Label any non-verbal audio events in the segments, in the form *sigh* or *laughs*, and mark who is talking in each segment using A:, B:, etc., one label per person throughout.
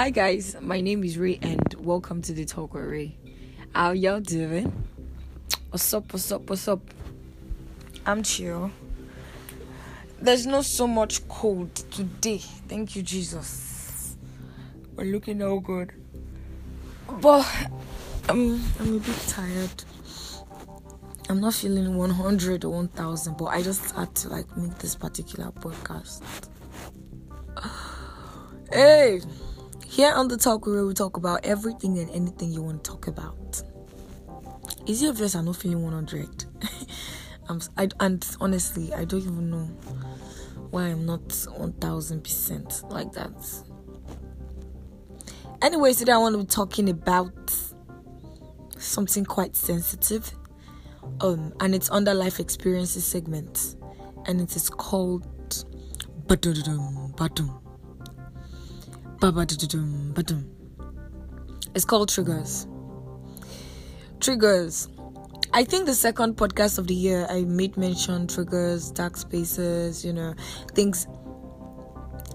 A: Hi guys, my name is Ray and welcome to the Talk with Ray. How y'all doing? What's up, what's up, what's up? I'm chill. There's not so much cold today. Thank you, Jesus. We're looking all good. But I'm I'm a bit tired. I'm not feeling 100 or 1000, but I just had to like make this particular podcast. *sighs* Hey, here on the talk where we talk about everything and anything you want to talk about. Is it obvious *laughs* I'm not feeling 100? I'm, I, and honestly, I don't even know why I'm not 1000% like that. Anyways, today I want to be talking about something quite sensitive. Um, and it's under life experiences segment, and it is called Badum Badum. It's called Triggers. Triggers. I think the second podcast of the year I made mention triggers, dark spaces, you know, things.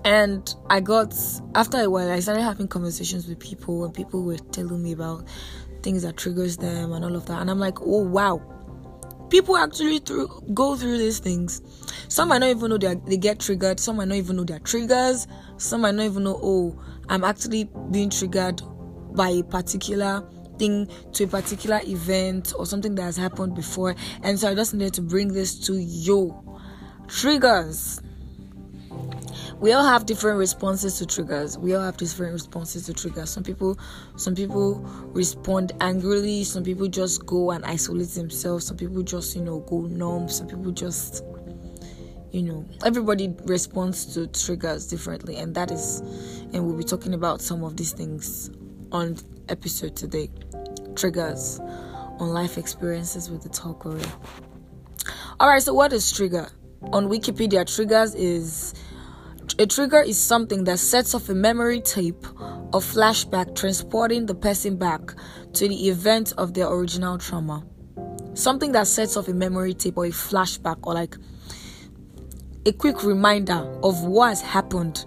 A: And I got after a while I started having conversations with people and people were telling me about things that triggers them and all of that. And I'm like, oh wow. People actually through, go through these things. Some might not even know they get triggered. Some might not even know their triggers. Some might not even know, oh, I'm actually being triggered by a particular thing to a particular event or something that has happened before. And so I just needed to bring this to you. Triggers. We all have different responses to triggers. We all have different responses to triggers. Some people some people respond angrily, some people just go and isolate themselves, some people just, you know, go numb, some people just you know everybody responds to triggers differently. And that is and we'll be talking about some of these things on episode today. Triggers. On life experiences with the talk already all right so what is trigger? On wikipedia triggers is a trigger is something that sets off a memory tape or flashback transporting the person back to the event of their original trauma something that sets off a memory tape or a flashback or like a quick reminder of what has happened,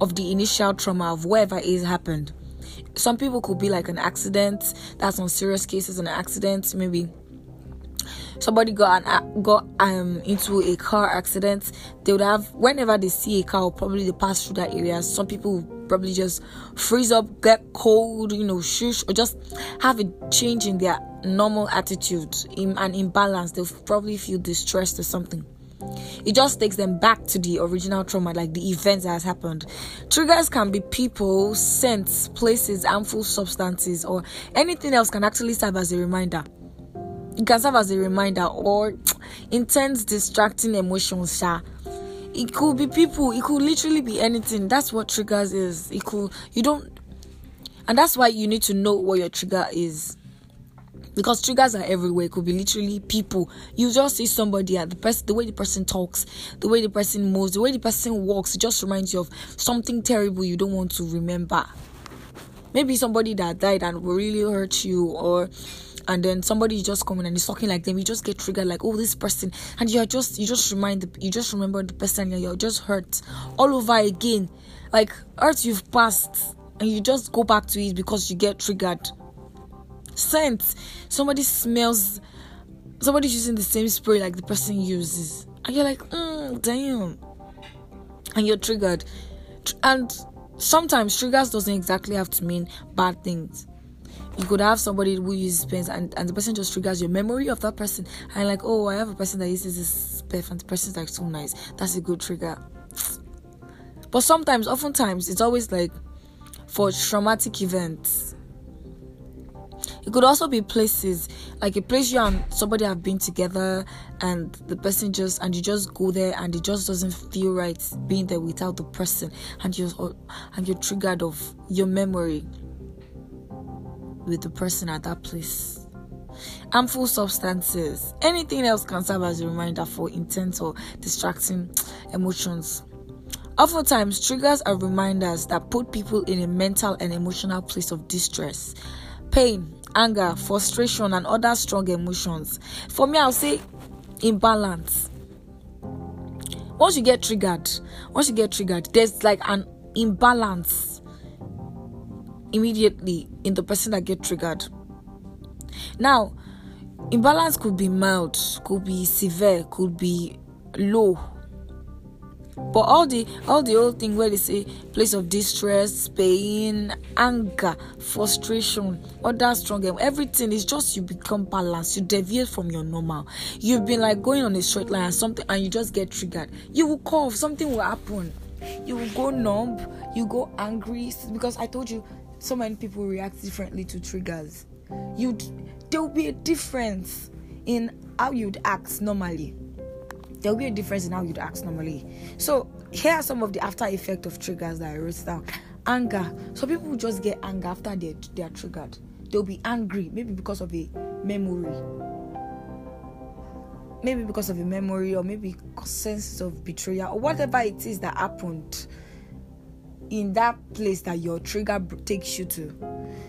A: of the initial trauma of whatever is happened. Some people could be like an accident. That's on serious cases, an accident. Maybe somebody got an, got um into a car accident. They would have whenever they see a car, probably they pass through that area. Some people probably just freeze up, get cold, you know, shush, or just have a change in their normal attitude, in an imbalance. They'll probably feel distressed or something it just takes them back to the original trauma, like the events that has happened. Triggers can be people, scents, places, harmful substances, or anything else can actually serve as a reminder. It can serve as a reminder or *tsk* intense, distracting emotions. It could be people, it could literally be anything. That's what triggers is. It could you don't and that's why you need to know what your trigger is because triggers are everywhere. It could be literally people. You just see somebody and the person, the way the person talks, the way the person moves, the way the person walks, it just reminds you of something terrible you don't want to remember. Maybe somebody that died and really hurt you, or and then somebody just coming and is talking like them. You just get triggered, like oh this person, and you're just you just remind the, you just remember the person and you're just hurt all over again, like hurt you've passed, and you just go back to it because you get triggered scent. Somebody smells, somebody's using the same spray like the person uses, and you're like, mm, damn, and you're triggered. And sometimes triggers doesn't exactly have to mean bad things. You could have somebody who uses pens and, and the person just triggers your memory of that person. And like, oh, I have a person that uses this pen and the person's like so nice. That's a good trigger. But sometimes, oftentimes, it's always like for traumatic events it could also be places like a place you and somebody have been together and the person just and you just go there and it just doesn't feel right being there without the person and you're and you're triggered of your memory with the person at that place harmful substances anything else can serve as a reminder for intense or distracting emotions Oftentimes, triggers are reminders that put people in a mental and emotional place of distress, pain, anger, frustration, and other strong emotions. For me, I'll say imbalance. Once you get triggered, once you get triggered, there's like an imbalance immediately in the person that get triggered. Now, imbalance could be mild, could be severe, could be low. But all the all the old thing where they say place of distress, pain, anger, frustration, that strong everything is just you become balanced, you deviate from your normal. You've been like going on a straight line and something and you just get triggered. You will cough, something will happen. You will go numb, you go angry because I told you so many people react differently to triggers. You'd there will be a difference in how you'd act normally. There will be a difference in how you'd act normally. So here are some of the after effect of triggers that I wrote down. Anger. So people just get anger after they they are triggered. They'll be angry, maybe because of a memory. Maybe because of a memory, or maybe sense of betrayal, or whatever it is that happened in that place that your trigger takes you to.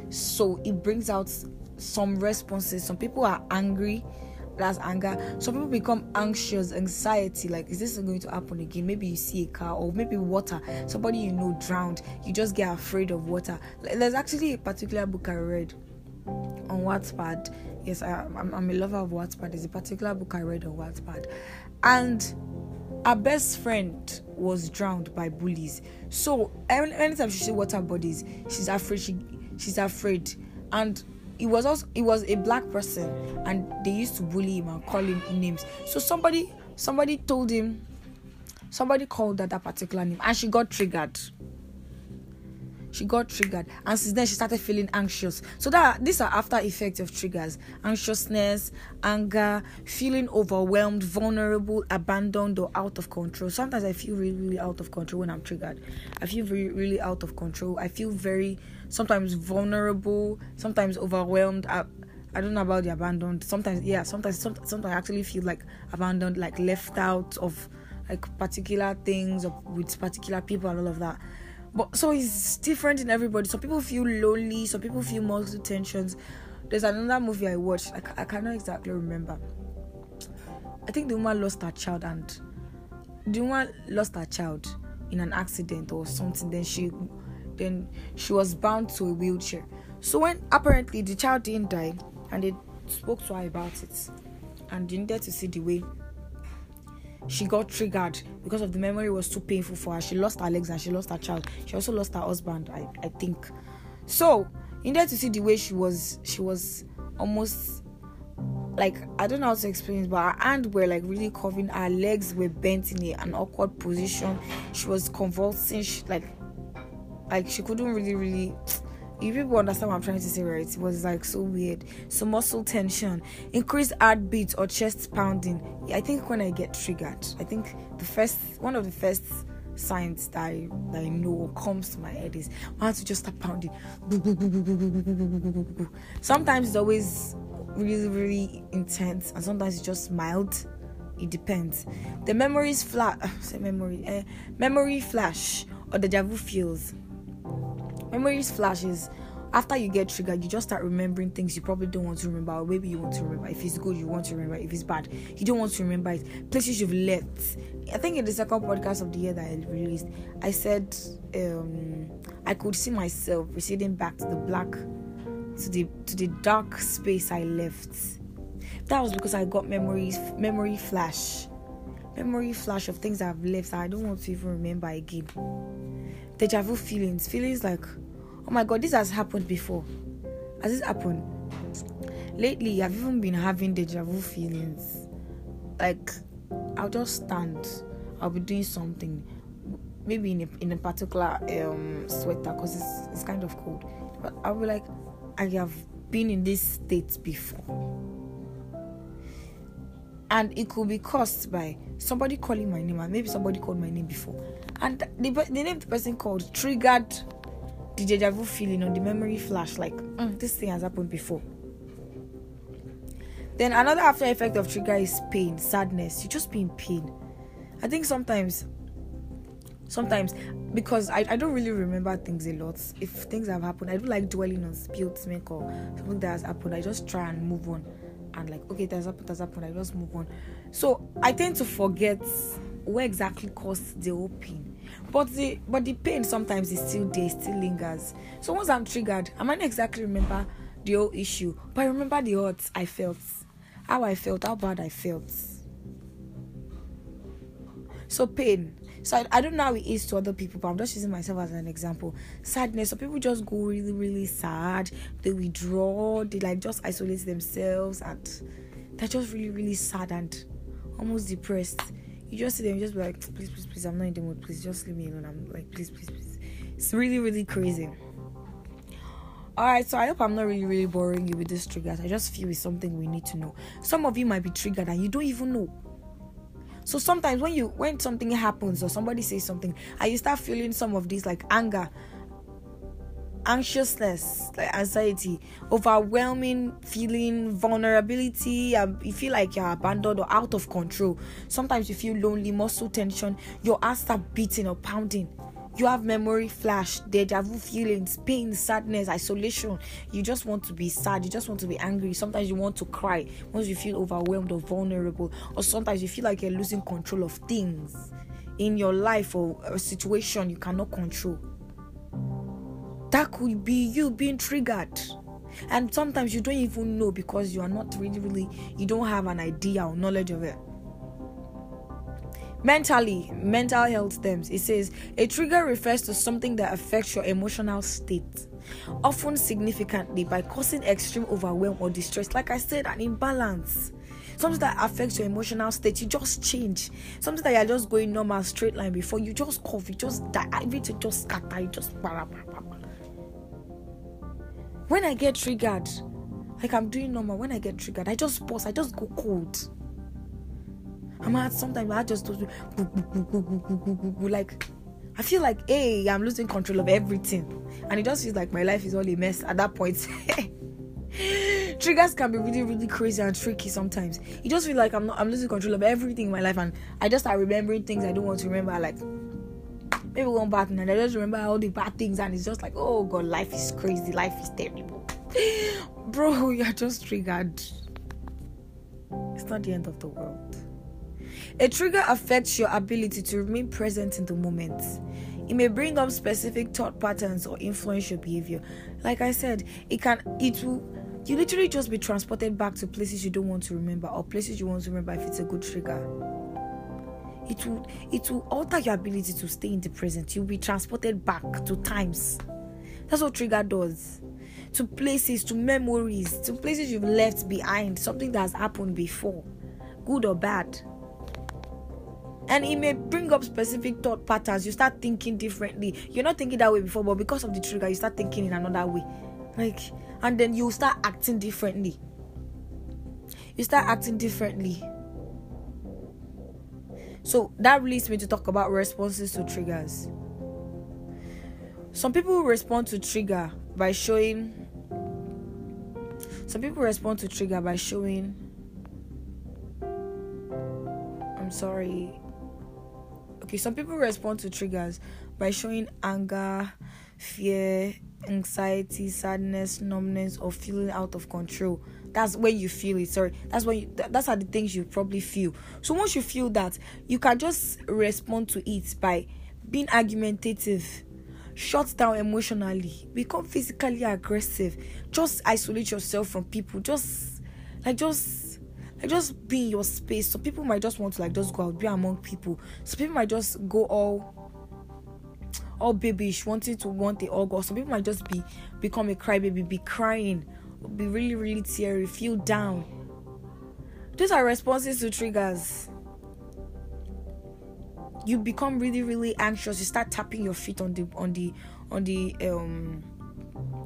A: So it brings out some responses. Some people are angry, that's anger. Some people become anxious, anxiety, like, is this going to happen again? Maybe you see a car or maybe water, somebody you know drowned, you just get afraid of water. There's actually a particular book I read on Wattpad. Yes, I, am I'm a lover of Wattpad. There's a particular book I read on Wattpad, and our best friend was drowned by bullies. So anytime she see water bodies, she's afraid. She she's afraid, and it was also it was a black person, and they used to bully him and call him names. So somebody somebody told him, somebody called her that particular name, and she got triggered she got triggered. And since then she started feeling anxious. So that these are after effects of triggers. Anxiousness anger feeling overwhelmed vulnerable abandoned or out of control. Sometimes i feel really really out of control when i'm triggered. I feel really really out of control. I feel very sometimes vulnerable sometimes overwhelmed. I, I don't know about the abandoned. Sometimes, yeah, sometimes, sometimes I actually feel like abandoned, like left out of like particular things or with particular people and all of that. But so it's different in everybody. Some people feel lonely, some people feel multiple tensions. There's another movie I watched, I, I cannot exactly remember. I think the woman lost her child and the woman lost her child in an accident or something. Then she then she was bound to a wheelchair. So when apparently the child didn't die and they spoke to her about it and they needed to see the way she got triggered because of the memory was too painful for her. She lost her legs and she lost her child. She also lost her husband, I, I think. So in there to see the way she was she was almost like I don't know how to explain it, but her hand were like really covering her legs were bent in an awkward position. She was convulsing, she, like like she couldn't really really you people understand what I'm trying to say, right? It was like so weird. So muscle tension, increased heartbeat or chest pounding. I think when I get triggered, I think the first one of the first signs that I, that I know comes to my head is I want to just start pounding. Sometimes it's always really really intense, and sometimes it's just mild. It depends. The memories flash. *sighs* Say memory. Uh, memory flash or the vu feels memories flashes after you get triggered, you just start remembering things you probably don't want to remember, or maybe you want to remember. If it's good, you want to remember. If it's bad, you don't want to remember it. Places you've left. I think in the second podcast of the year that I released, I said um, I could see myself receding back to the black, to the to the dark space I left. That was because I got memories, memory flash, memory flash of things I've left I don't want to even remember again deja vu feelings, feelings like, oh my god, this has happened before. Has this happened? Lately, I've even been having deja vu feelings. Like, I'll just stand, I'll be doing something, maybe in a, in a particular um, sweater because it's, it's kind of cold. But I'll be like, I have been in this state before. And it could be caused by somebody calling my name, and maybe somebody called my name before and the, the name the person called triggered the deja vu feeling on the memory flash like mm, this thing has happened before. Then another after effect of trigger is pain sadness. You just be in pain. I think sometimes sometimes because I, I don't really remember things a lot. If things have happened i don't like dwelling on spilled milk or something that has happened. I just try and move on and like okay that's happened that's happened i just move on. So i tend to forget where exactly caused the whole pain but the but the pain sometimes is still there, still lingers. So once I'm triggered, I might not exactly remember the whole issue, but I remember the hurt I felt, how I felt, how bad I felt. So pain. So I, I don't know how it is to other people, but I'm just using myself as an example. Sadness. So people just go really, really sad. They withdraw. They like just isolate themselves, and they're just really, really sad and almost depressed you just see them, just be like, please, please, please, I'm not in the mood. Please, just leave me alone. I'm like, please, please, please. It's really, really crazy. Alright, so I hope I'm not really, really boring you with these triggers. I just feel it's something we need to know. Some of you might be triggered and you don't even know. So sometimes when you when something happens or somebody says something and you start feeling some of these like anger, anxiousness, like anxiety, overwhelming feeling, vulnerability, um, you feel like you're abandoned or out of control. Sometimes you feel lonely, muscle tension, your heart start beating or pounding. You have memory flash, deja vu feelings, pain, sadness, isolation. You just want to be sad. You just want to be angry. Sometimes you want to cry once you feel overwhelmed or vulnerable. Or sometimes you feel like you're losing control of things in your life or a situation you cannot control that could be you being triggered. And sometimes you don't even know because you are not really really you don't have an idea or knowledge of it. Mentally mental health terms it says a trigger refers to something that affects your emotional state often significantly by causing extreme overwhelm or distress. Like i said an imbalance. Something that affects your emotional state you just change. Something that you're just going normal straight line before you just cough you just die. Everything just scatter you just when I get triggered, like I'm doing normal, when I get triggered, I just pause, I just go cold. I'm at sometimes I just do like I feel like hey, I'm losing control of everything. And it just feels like my life is all a mess at that point. Triggers can be really, really crazy and tricky sometimes. You just feel like I'm not I'm losing control of everything in my life and I just start remembering things I don't want to remember, like maybe one bad thing and I just remember all the bad things and it's just like, oh god, life is crazy, life is terrible. *gasps* Bro, you're just triggered. It's not the end of the world. A trigger affects your ability to remain present in the moment. It may bring up specific thought patterns or influence your behavior. Like I said, it can it will you literally just be transported back to places you don't want to remember or places you want to remember if it's a good trigger it will it will alter your ability to stay in the present. You'll be transported back to times. That's what trigger does. To places to memories to places you've left behind. Something that has happened before good or bad. And it may bring up specific thought patterns. You start thinking differently. You're not thinking that way before but because of the trigger you start thinking in another way. Like and then you start acting differently. You start acting differently so that leads me to talk about responses to triggers. Some people respond to trigger by showing some people respond to trigger by showing I'm sorry. Okay, some people respond to triggers by showing anger, fear, anxiety, sadness, numbness, or feeling out of control that's when you feel it sorry. That's when you, that's are the things you probably feel. So once you feel that you can just respond to it by being argumentative shut down emotionally become physically aggressive just isolate yourself from people just like just like just be in your space. So people might just want to like just go out be among people. So people might just go all all babyish wanting to want the all go some people might just be become a crybaby be crying be really, really teary, feel down. These are responses to triggers. You become really, really anxious. You start tapping your feet on the on the on the um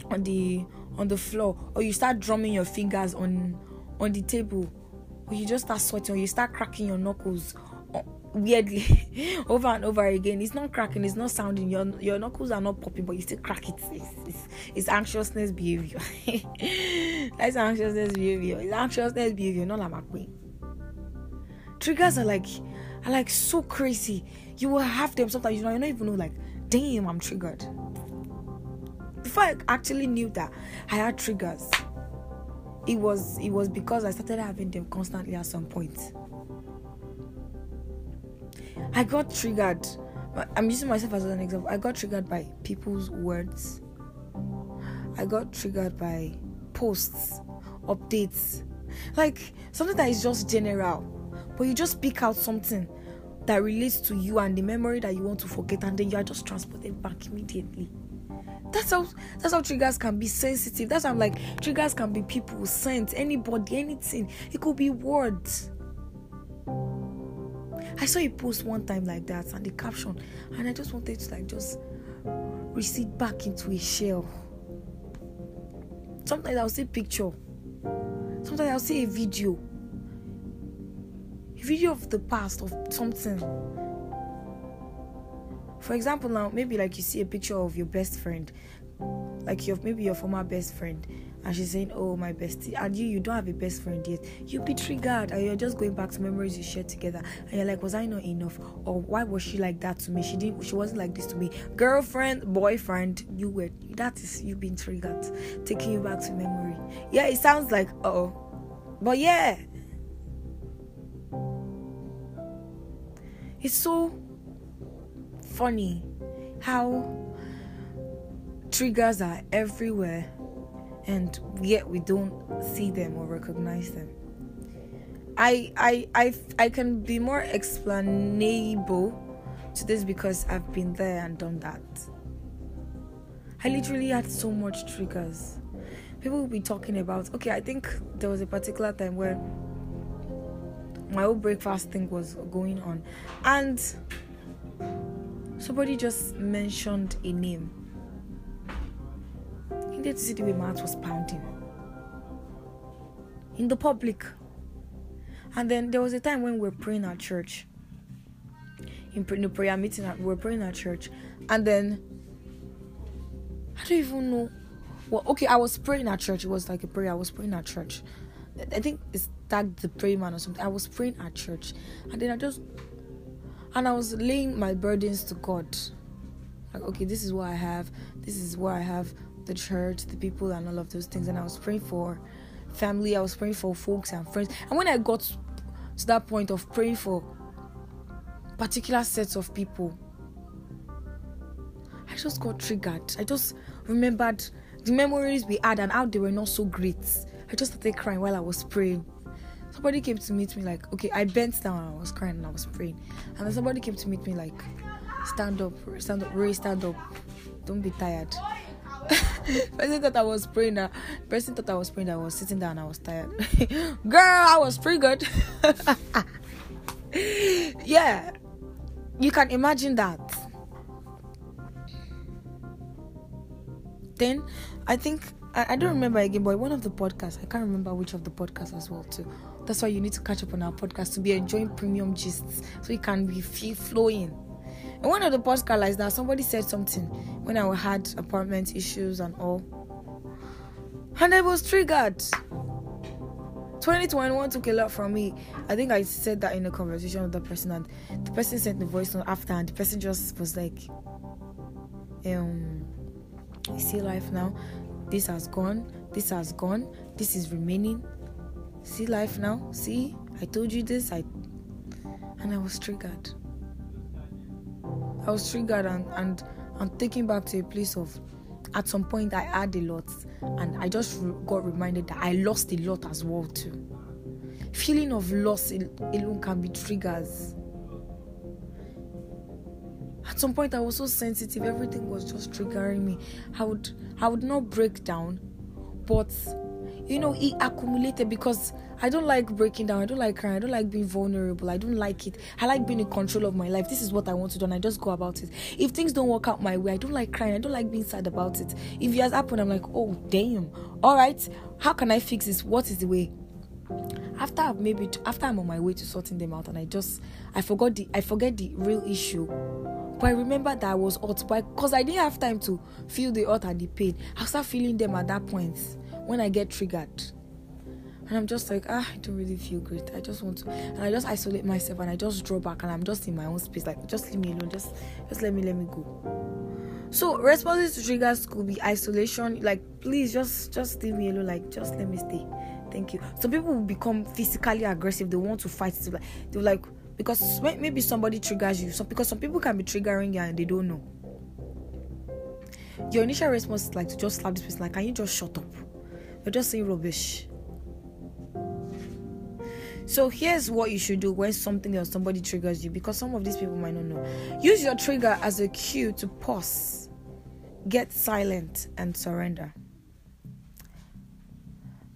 A: on the on the floor, or you start drumming your fingers on on the table, or you just start sweating, or you start cracking your knuckles weirdly *laughs* over and over again. It's not cracking, it's not sounding. Your your knuckles are not popping, but you still crack it. It's, it's, it's anxiousness behavior. *laughs* That's anxiousness behavior. It's anxiousness behavior, not like my queen. Triggers are like are like so crazy. You will have them sometimes. You know, you don't even know. Like, damn, I'm triggered. Before I actually knew that I had triggers, it was it was because I started having them constantly at some point. I got triggered I'm using myself as an example. I got triggered by people's words. I got triggered by posts, updates, like something that is just general, but you just pick out something that relates to you and the memory that you want to forget, and then you are just transported back immediately. That's how that's how triggers can be sensitive. That's how I'm like triggers can be people, scent, anybody, anything. It could be words. I saw a post one time like that and the caption, and I just wanted to like just recede back into a shell. Sometimes I'll see a picture. Sometimes I'll see a video. A video of the past of something. For example, now maybe like you see a picture of your best friend, like your maybe your former best friend, and she's saying, "Oh, my bestie," and you you don't have a best friend yet. You'll be triggered, and you're just going back to memories you shared together, and you're like, "Was I not enough? Or why was she like that to me? She didn't. She wasn't like this to me. Girlfriend, boyfriend, you were. That is you've been triggered, taking you back to memory. Yeah, it sounds like oh, but yeah, it's so funny how triggers are everywhere and yet we don't see them or recognize them. I I I I can be more explainable to this because I've been there and done that. I literally had so much triggers. People will be talking about okay, I think there was a particular time where my whole breakfast thing was going on and somebody just mentioned a name needed to see the way my heart was pounding in the public. And then there was a time when we were praying at church. In the prayer meeting, we were praying at church, and then I don't even know. Well, okay, I was praying at church. It was like a prayer. I was praying at church. I think it's tagged the prayer man or something. I was praying at church, and then I just and I was laying my burdens to God. Like, okay, this is what I have. This is what I have the church, the people, and all of those things. And I was praying for family, I was praying for folks and friends. And when I got to that point of praying for particular sets of people, I just got triggered. I just remembered the memories we had and how they were not so great. I just started crying while I was praying. Somebody came to meet me like, okay, I bent down and I was crying and I was praying. And then somebody came to meet me like, stand up, stand up, Ray, stand up. Don't be tired. *laughs* person thought I was praying that person thought I was praying that I was sitting down I was tired. *laughs* Girl, I was pretty good. *laughs* yeah. You can imagine that. Then I think I, I don't remember again, but one of the podcasts, I can't remember which of the podcasts as well too. That's why you need to catch up on our podcast to be enjoying premium gists so you can be free flowing. And one of the podcasts like that somebody said something when I had apartment issues and all. And I was triggered. 2021 took a lot from me. I think I said that in a conversation with the person, and the person sent the voice note after, and the person just was like, um, you see life now. This has gone. This has gone. This is remaining. See life now. See, I told you this. I and I was triggered. I was triggered and and and taken back to a place of at some point I had a lot and I just got reminded that I lost a lot as well too. Feeling of loss alone can be triggers. At some point I was so sensitive, everything was just triggering me. I would I would not break down, but you know, it accumulated because I don't like breaking down. I don't like crying. I don't like being vulnerable. I don't like it. I like being in control of my life. This is what I want to do, and I just go about it. If things don't work out my way, I don't like crying. I don't like being sad about it. If it has happened, I'm like, oh damn. All right, how can I fix this? What is the way? After maybe after I'm on my way to sorting them out, and I just I forgot the I forget the real issue. But I remember that I was hot, because I didn't have time to feel the hurt and the pain. I start feeling them at that point when I get triggered. And I'm just like, ah, I don't really feel great. I just want to, and I just isolate myself and I just draw back and I'm just in my own space. Like, just leave me alone. Just, just let me, let me go. So responses to triggers could be isolation. Like, please, just, just leave me alone. Like, just let me stay. Thank you. Some people will become physically aggressive. They want to fight. They're like, because maybe somebody triggers you. So because some people can be triggering you and they don't know. Your initial response is like to just slap this person, like, can you just shut up? You're just saying rubbish. So here's what you should do when something or somebody triggers you, because some of these people might not know. Use your trigger as a cue to pause, get silent, and surrender.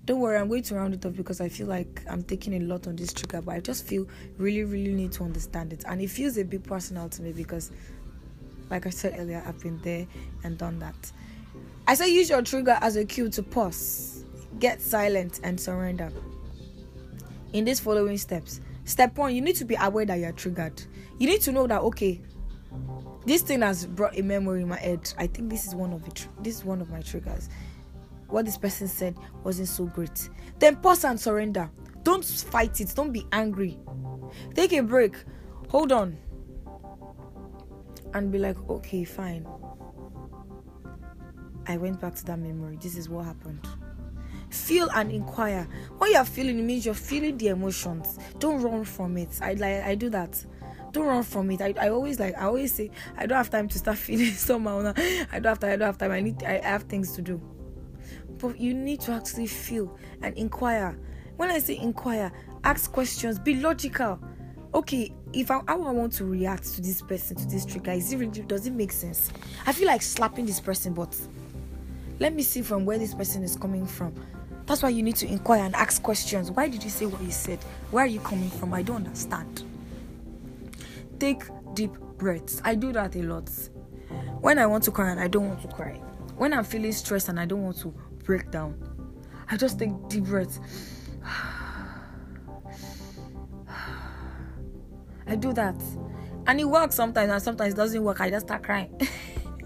A: Don't worry, I'm going to round it off because I feel like I'm taking a lot on this trigger, but I just feel really, really need to understand it. And it feels a bit personal to me because, like I said earlier, I've been there and done that. I say use your trigger as a cue to pause, get silent, and surrender. In these following steps, step one, you need to be aware that you're triggered. You need to know that okay, this thing has brought a memory in my head. I think this is one of it. This is one of my triggers what this person said wasn't so great. Then pause and surrender. Don't fight it. Don't be angry. Take a break. Hold on. And be like, okay, fine. I went back to that memory. This is what happened. Feel and inquire. What you're feeling means you're feeling the emotions. Don't run from it. I like I do that don't run from it. I, I always like I always say I don't have time to start *laughs* feeling somehow now. I don't have time. I don't have time. I need I have things to do but you need to actually feel and inquire. When I say inquire, ask questions, be logical. Okay, if I, how I want to react to this person, to this trigger, is it really, does it make sense? I feel like slapping this person, but let me see from where this person is coming from. That's why you need to inquire and ask questions. Why did you say what you said? Where are you coming from? I don't understand. Take deep breaths. I do that a lot. When I want to cry and I don't want to cry. When I'm feeling stressed and I don't want to break down. I just take deep breaths. *sighs* I do that. And it works sometimes, and sometimes it doesn't work. I just start crying. *laughs*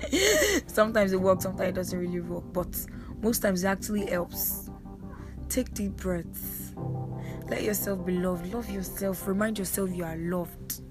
A: *laughs* sometimes it works, sometimes it doesn't really work. But most times it actually helps. Take deep breaths. Let yourself be loved. Love yourself. Remind yourself you are loved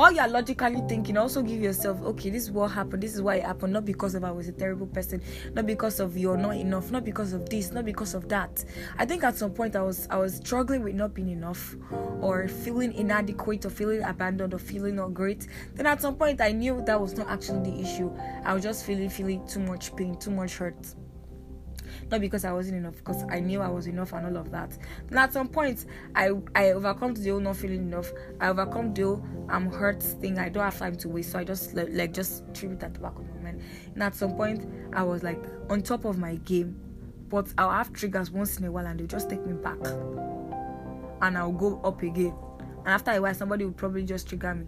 A: while you're logically thinking, also give yourself, okay, this is what happened, this is why it happened, not because of I was a terrible person, not because of you're not enough, not because of this, not because of that. I think at some point I was I was struggling with not being enough or feeling inadequate or feeling abandoned or feeling not great. Then at some point I knew that was not actually the issue. I was just feeling feeling too much pain, too much hurt not because I wasn't enough, because I knew I was enough and all of that. And at some point, I I overcome the whole not feeling enough. I overcome the whole I'm hurt thing. I don't have time to waste, so I just like, just treat it at the back of my mind. And at some point, I was like on top of my game, but I'll have triggers once in a while, and they'll just take me back, and I'll go up again. And after a while, somebody will probably just trigger me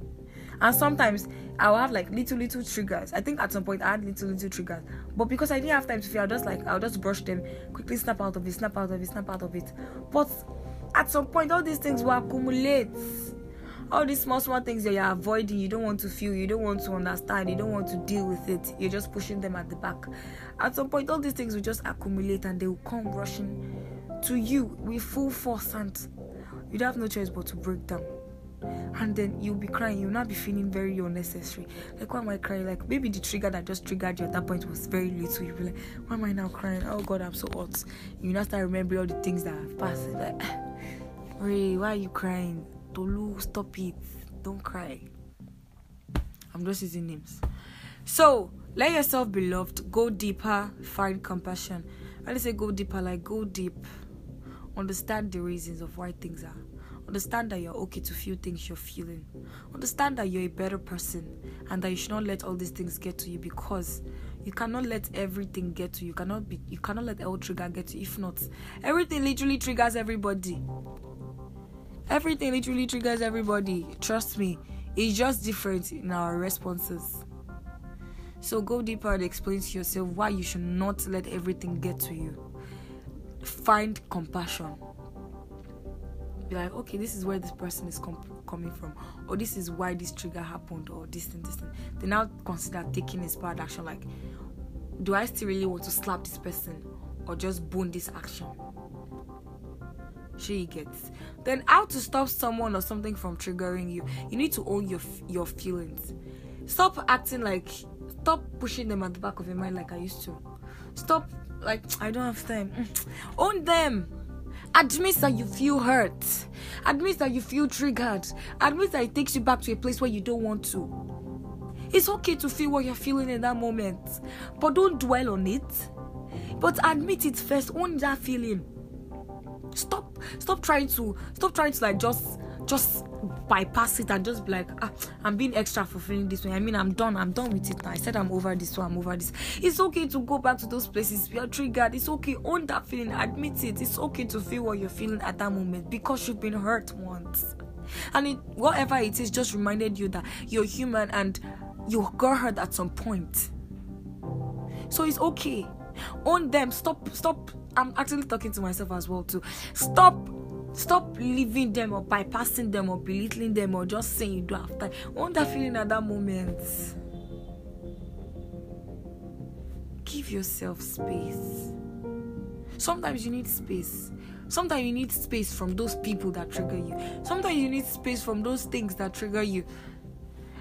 A: and sometimes I'll have like little little triggers. I think at some point I had little little triggers, but because I didn't have time to feel, I'll just like I'll just brush them quickly, snap out of it, snap out of it, snap out of it. But at some point, all these things will accumulate. All these small small things that you're avoiding, you don't want to feel, you don't want to understand, you don't want to deal with it. You're just pushing them at the back. At some point, all these things will just accumulate and they will come rushing to you with full force, and you'd have no choice but to break down and then you'll be crying. You'll not be feeling very unnecessary. Like why am i crying? Like maybe the trigger that just triggered you at that point was very little. You'll be like why am i now crying? Oh god i'm so hot. You now start remembering all the things that have passed. Like *sighs* Ray, why are you crying? Tolu stop it. Don't cry. I'm just using names. So let yourself be loved go deeper find compassion. I say go deeper like go deep. Understand the reasons of why things are Understand that you're okay to feel things you're feeling. Understand that you're a better person and that you should not let all these things get to you because you cannot let everything get to you. You cannot be you cannot let all trigger get to you. If not, everything literally triggers everybody. Everything literally triggers everybody. Trust me. It's just different in our responses. So go deeper and explain to yourself why you should not let everything get to you. Find compassion be like, okay, this is where this person is com- coming from, or this is why this trigger happened, or this and this. And they now consider taking inspired action. Like, do I still really want to slap this person, or just bone this action? She gets. Then, how to stop someone or something from triggering you? You need to own your your feelings. Stop acting like. Stop pushing them at the back of your mind like I used to. Stop like I don't have time. Mm. Own them Admit that you feel hurt. Admit that you feel triggered. Admit that it takes you back to a place where you don't want to. It's okay to feel what you're feeling in that moment, but don't dwell on it. But admit it first. Own that feeling. Stop. Stop trying to. Stop trying to like just just bypass it and just be like, ah, I'm being extra for feeling this way. I mean, I'm done. I'm done with it now. I said I'm over this, so I'm over this. It's okay to go back to those places. You're triggered. It's okay. Own that feeling. Admit it. It's okay to feel what you're feeling at that moment because you've been hurt once. And it, whatever it is, just reminded you that you're human and you got hurt at some point. So it's okay. Own them. Stop. Stop. I'm actually talking to myself as well too. Stop Stop leaving them or bypassing them or belittling them or just saying you don't have time. Want that feeling at that moment. Give yourself space. Sometimes you need space. Sometimes you need space from those people that trigger you. Sometimes you need space from those things that trigger you.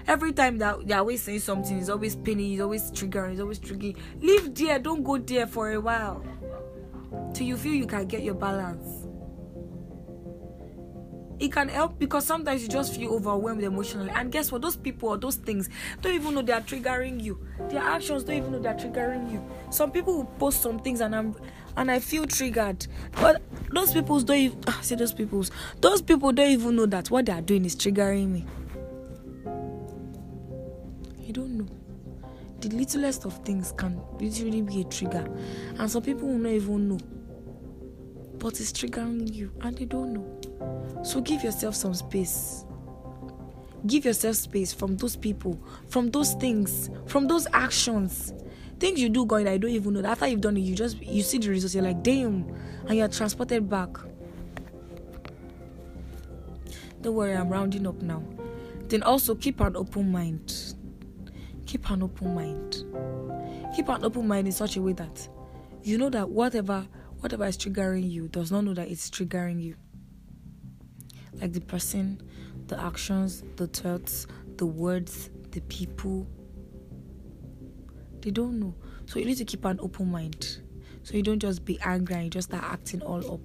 A: Every time that they're always saying something, it's always pinning, it's always triggering, it's always triggering. Leave there, don't go there for a while. Till you feel you can get your balance it can help because sometimes you just feel overwhelmed emotionally. And guess what? Those people or those things don't even know they are triggering you. Their actions don't even know they're triggering you. Some people will post some things and i'm and i feel triggered. But those people don't even ah, see those people. Those people don't even know that what they are doing is triggering me. You don't know. The littlest of things can literally be a trigger. And some people will not even know. But it's triggering you and they don't know so give yourself some space. Give yourself space from those people, from those things, from those actions. Things you do going, I don't even know. After you've done it, you just you see the results. You're like, damn, and you're transported back. Don't worry, I'm rounding up now. Then also keep an open mind. Keep an open mind. Keep an open mind in such a way that you know that whatever whatever is triggering you does not know that it's triggering you like the person, the actions, the thoughts, the words, the people. They don't know. So you need to keep an open mind. So you don't just be angry and you just start acting all up.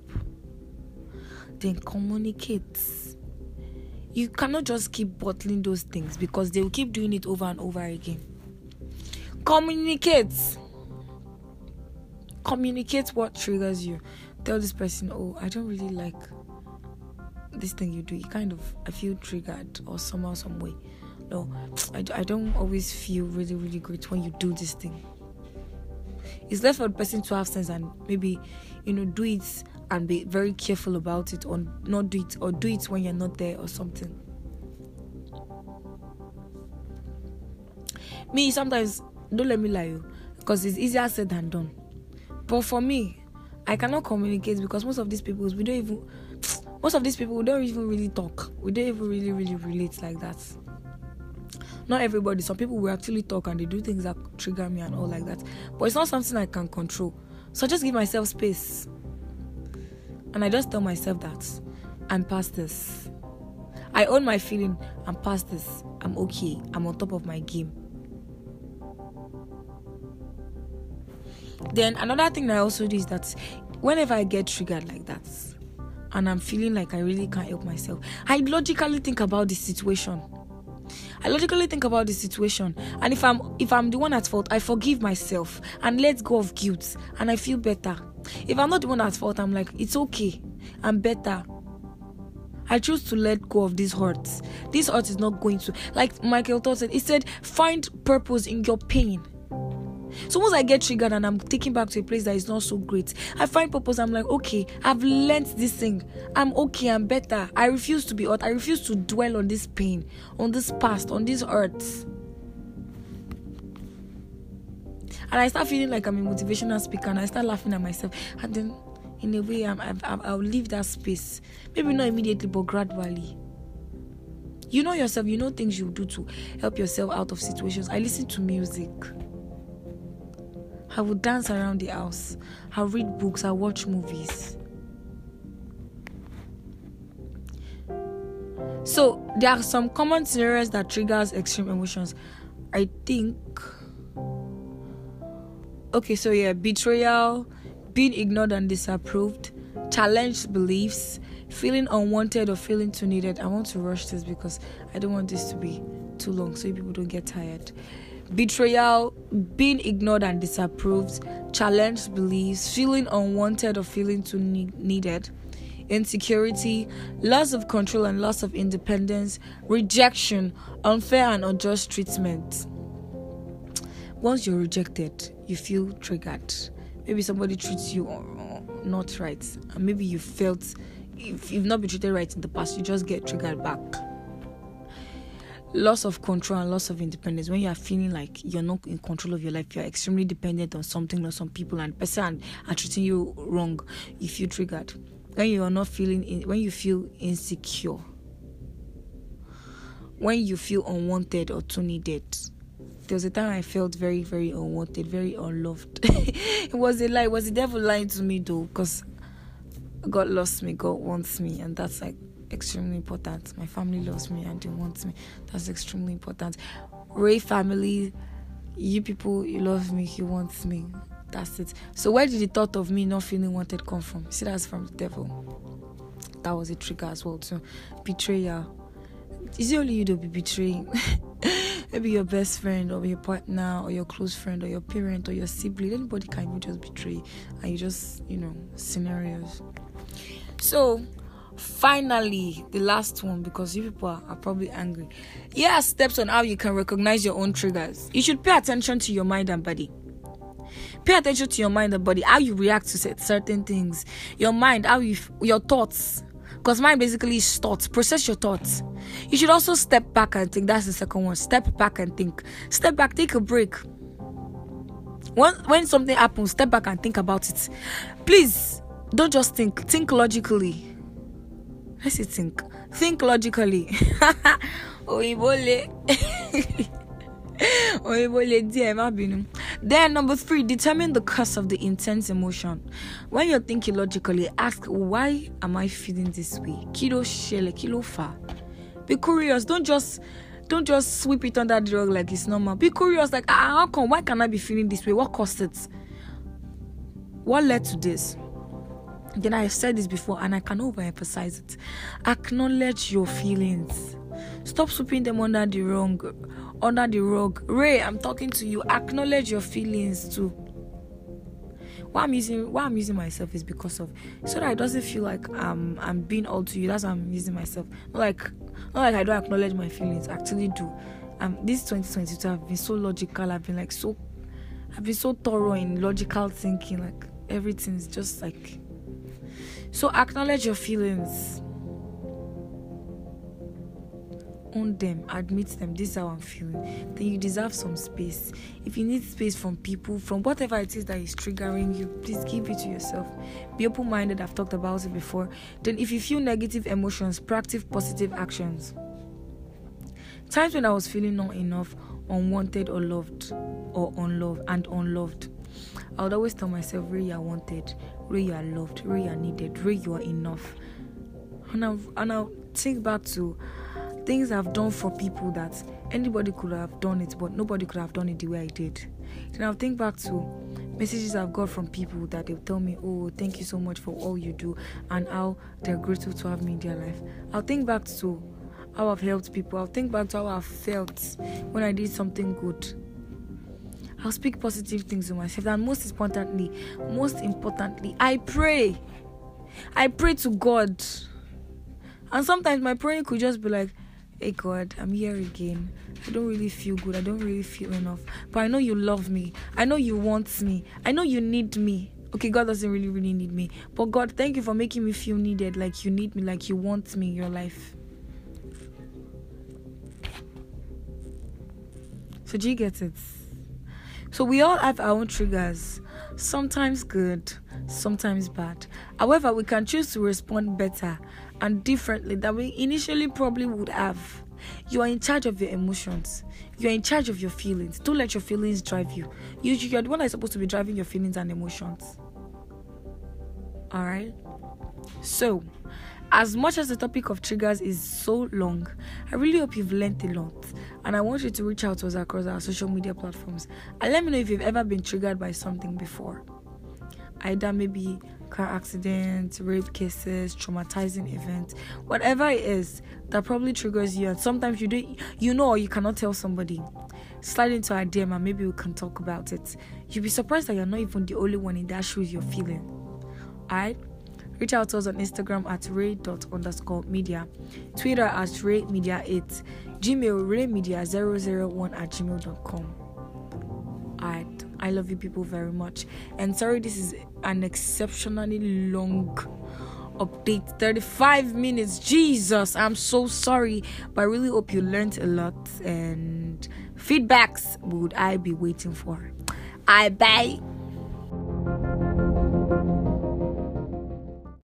A: Then communicate. You cannot just keep bottling those things because they will keep doing it over and over again. Communicate. Communicate what triggers you. Tell this person, oh, I don't really like this thing you do, you kind of I feel triggered or somehow, some way. No, I, I don't always feel really, really great when you do this thing. It's left for the person to have sense and maybe, you know, do it and be very careful about it or not do it or do it when you're not there or something. Me, sometimes, don't let me lie you, because it's easier said than done. But for me, I cannot communicate because most of these people, we don't even most of these people we don't even really talk. We don't even really, really relate like that. Not everybody. Some people will actually talk and they do things that trigger me and all like that. But it's not something I can control. So I just give myself space. And I just tell myself that I'm past this. I own my feeling. I'm past this. I'm okay. I'm on top of my game. Then another thing I also do is that whenever I get triggered like that, and I'm feeling like I really can't help myself, I logically think about the situation. I logically think about the situation, and if I'm if I'm the one at fault, I forgive myself and let go of guilt, and I feel better. If I'm not the one at fault, I'm like, it's okay, I'm better. I choose to let go of these hurts. This hurt is not going to, like Michael said, he said, find purpose in your pain. So once I get triggered and I'm taken back to a place that is not so great, I find purpose. I'm like, okay, I've learned this thing. I'm okay. I'm better. I refuse to be hurt. I refuse to dwell on this pain, on this past, on these hurts. And I start feeling like I'm a motivational speaker, and I start laughing at myself. And then, in a way, I'm, I'm, I'll leave that space. Maybe not immediately, but gradually. You know yourself. You know things you do to help yourself out of situations. I listen to music. I would dance around the house. I read books. I watch movies. So there are some common scenarios that triggers extreme emotions. I think. Okay, so yeah, betrayal, being ignored and disapproved, challenged beliefs, feeling unwanted or feeling too needed. I want to rush this because I don't want this to be too long so people don't get tired. Betrayal, being ignored and disapproved, challenged beliefs, feeling unwanted or feeling too ne- needed, insecurity, loss of control and loss of independence, rejection, unfair and unjust treatment. Once you're rejected, you feel triggered. Maybe somebody treats you uh, not right, and maybe you felt if you've not been treated right in the past, you just get triggered back. Loss of control and loss of independence. When you are feeling like you're not in control of your life, you're extremely dependent on something or some people, and person are treating you wrong, you feel triggered. When you are not feeling, in, when you feel insecure, when you feel unwanted or too needed, there was a time I felt very, very unwanted, very unloved. *laughs* it was a lie. It was the devil lying to me though, because God loves me, God wants me, and that's like extremely important. My family loves me and they want me. That's extremely important. Ray family, you people, you love me, you want me. That's it. So where did the thought of me not feeling wanted come from? See, that's from the devil. That was a trigger as well too. Betrayal. Is it only you to be betraying? *laughs* maybe your best friend or your partner or your close friend or your parent or your sibling anybody can you just betray and you just you know scenarios so finally the last one because you people are, are probably angry. Yeah steps on how you can recognize your own triggers. You should pay attention to your mind and body. Pay attention to your mind and body how you react to certain things. Your mind how you your thoughts. Because mind basically is thoughts. Process your thoughts. You should also step back and think that's the second one. Step back and think. Step back take a break. When, when something happens step back and think about it. Please don't just think. Think logically let's think. Think logically. *laughs* *laughs* Then number three determine the cause of the intense emotion. When you're thinking logically ask why am i feeling this way? Kilo shele kilo fa be curious. Don't just don't just sweep it under the rug like it's normal. Be curious like ah, how come? Why can i be feeling this way? What caused it? What led to this then i've said this before and i can overemphasize it acknowledge your feelings stop sweeping them under the rug under the rug. Ray, I'm talking to you. Acknowledge your feelings too. Why I'm using why I'm using myself is because of so that it doesn't feel like I'm I'm being all to you. That's why I'm using myself. Not like not like I don't acknowledge my feelings. I actually do. Um this 2022 I've been so logical. I've been like so I've been so thorough in logical thinking. Like everything's just like so acknowledge your feelings own them, admit them. This is how I'm feeling. Then you deserve some space. If you need space from people, from whatever it is that is triggering you, please give it to yourself. Be open minded. I've talked about it before. Then, if you feel negative emotions, practice positive actions. Times when I was feeling not enough, unwanted, or loved, or unloved, and unloved. I would always tell myself, you are wanted, Ray, you are loved, Ray, you are needed, Ray, you are enough. And I'll, and I'll think back to things I've done for people that anybody could have done it, but nobody could have done it the way I did. Then I'll think back to messages I've got from people that they'll tell me, Oh, thank you so much for all you do, and how they're grateful to have me in their life. I'll think back to how I've helped people. I'll think back to how I felt when I did something good. I'll speak positive things to myself. And most importantly, most importantly, I pray. I pray to God. And sometimes my prayer could just be like, Hey God, I'm here again. I don't really feel good. I don't really feel enough. But I know you love me. I know you want me. I know you need me. Okay, God doesn't really, really need me. But God, thank you for making me feel needed, like you need me, like you want me in your life. So, do you get it? So, we all have our own triggers, sometimes good, sometimes bad. However, we can choose to respond better and differently than we initially probably would have. You are in charge of your emotions. You are in charge of your feelings. Don't let your feelings drive you. You, you're the one that's supposed to be driving your feelings and emotions. Alright? So, as much as the topic of triggers is so long, I really hope you've learned a lot. And I want you to reach out to us across our social media platforms and let me know if you've ever been triggered by something before. Either maybe car accidents, rape cases, traumatizing events, whatever it is that probably triggers you. And sometimes you do, you know, or you cannot tell somebody. Slide into our DM and maybe we can talk about it. You'll be surprised that you're not even the only one in that shoes you're feeling. Alright? Reach out to us on Instagram at ray underscore media, Twitter at ray media 8, Gmail raymedia001 at gmail.com. Alright, I love you people very much. And sorry, this is an exceptionally long update 35 minutes. Jesus, I'm so sorry, but I really hope you learned a lot and feedbacks would I be waiting for. I bye.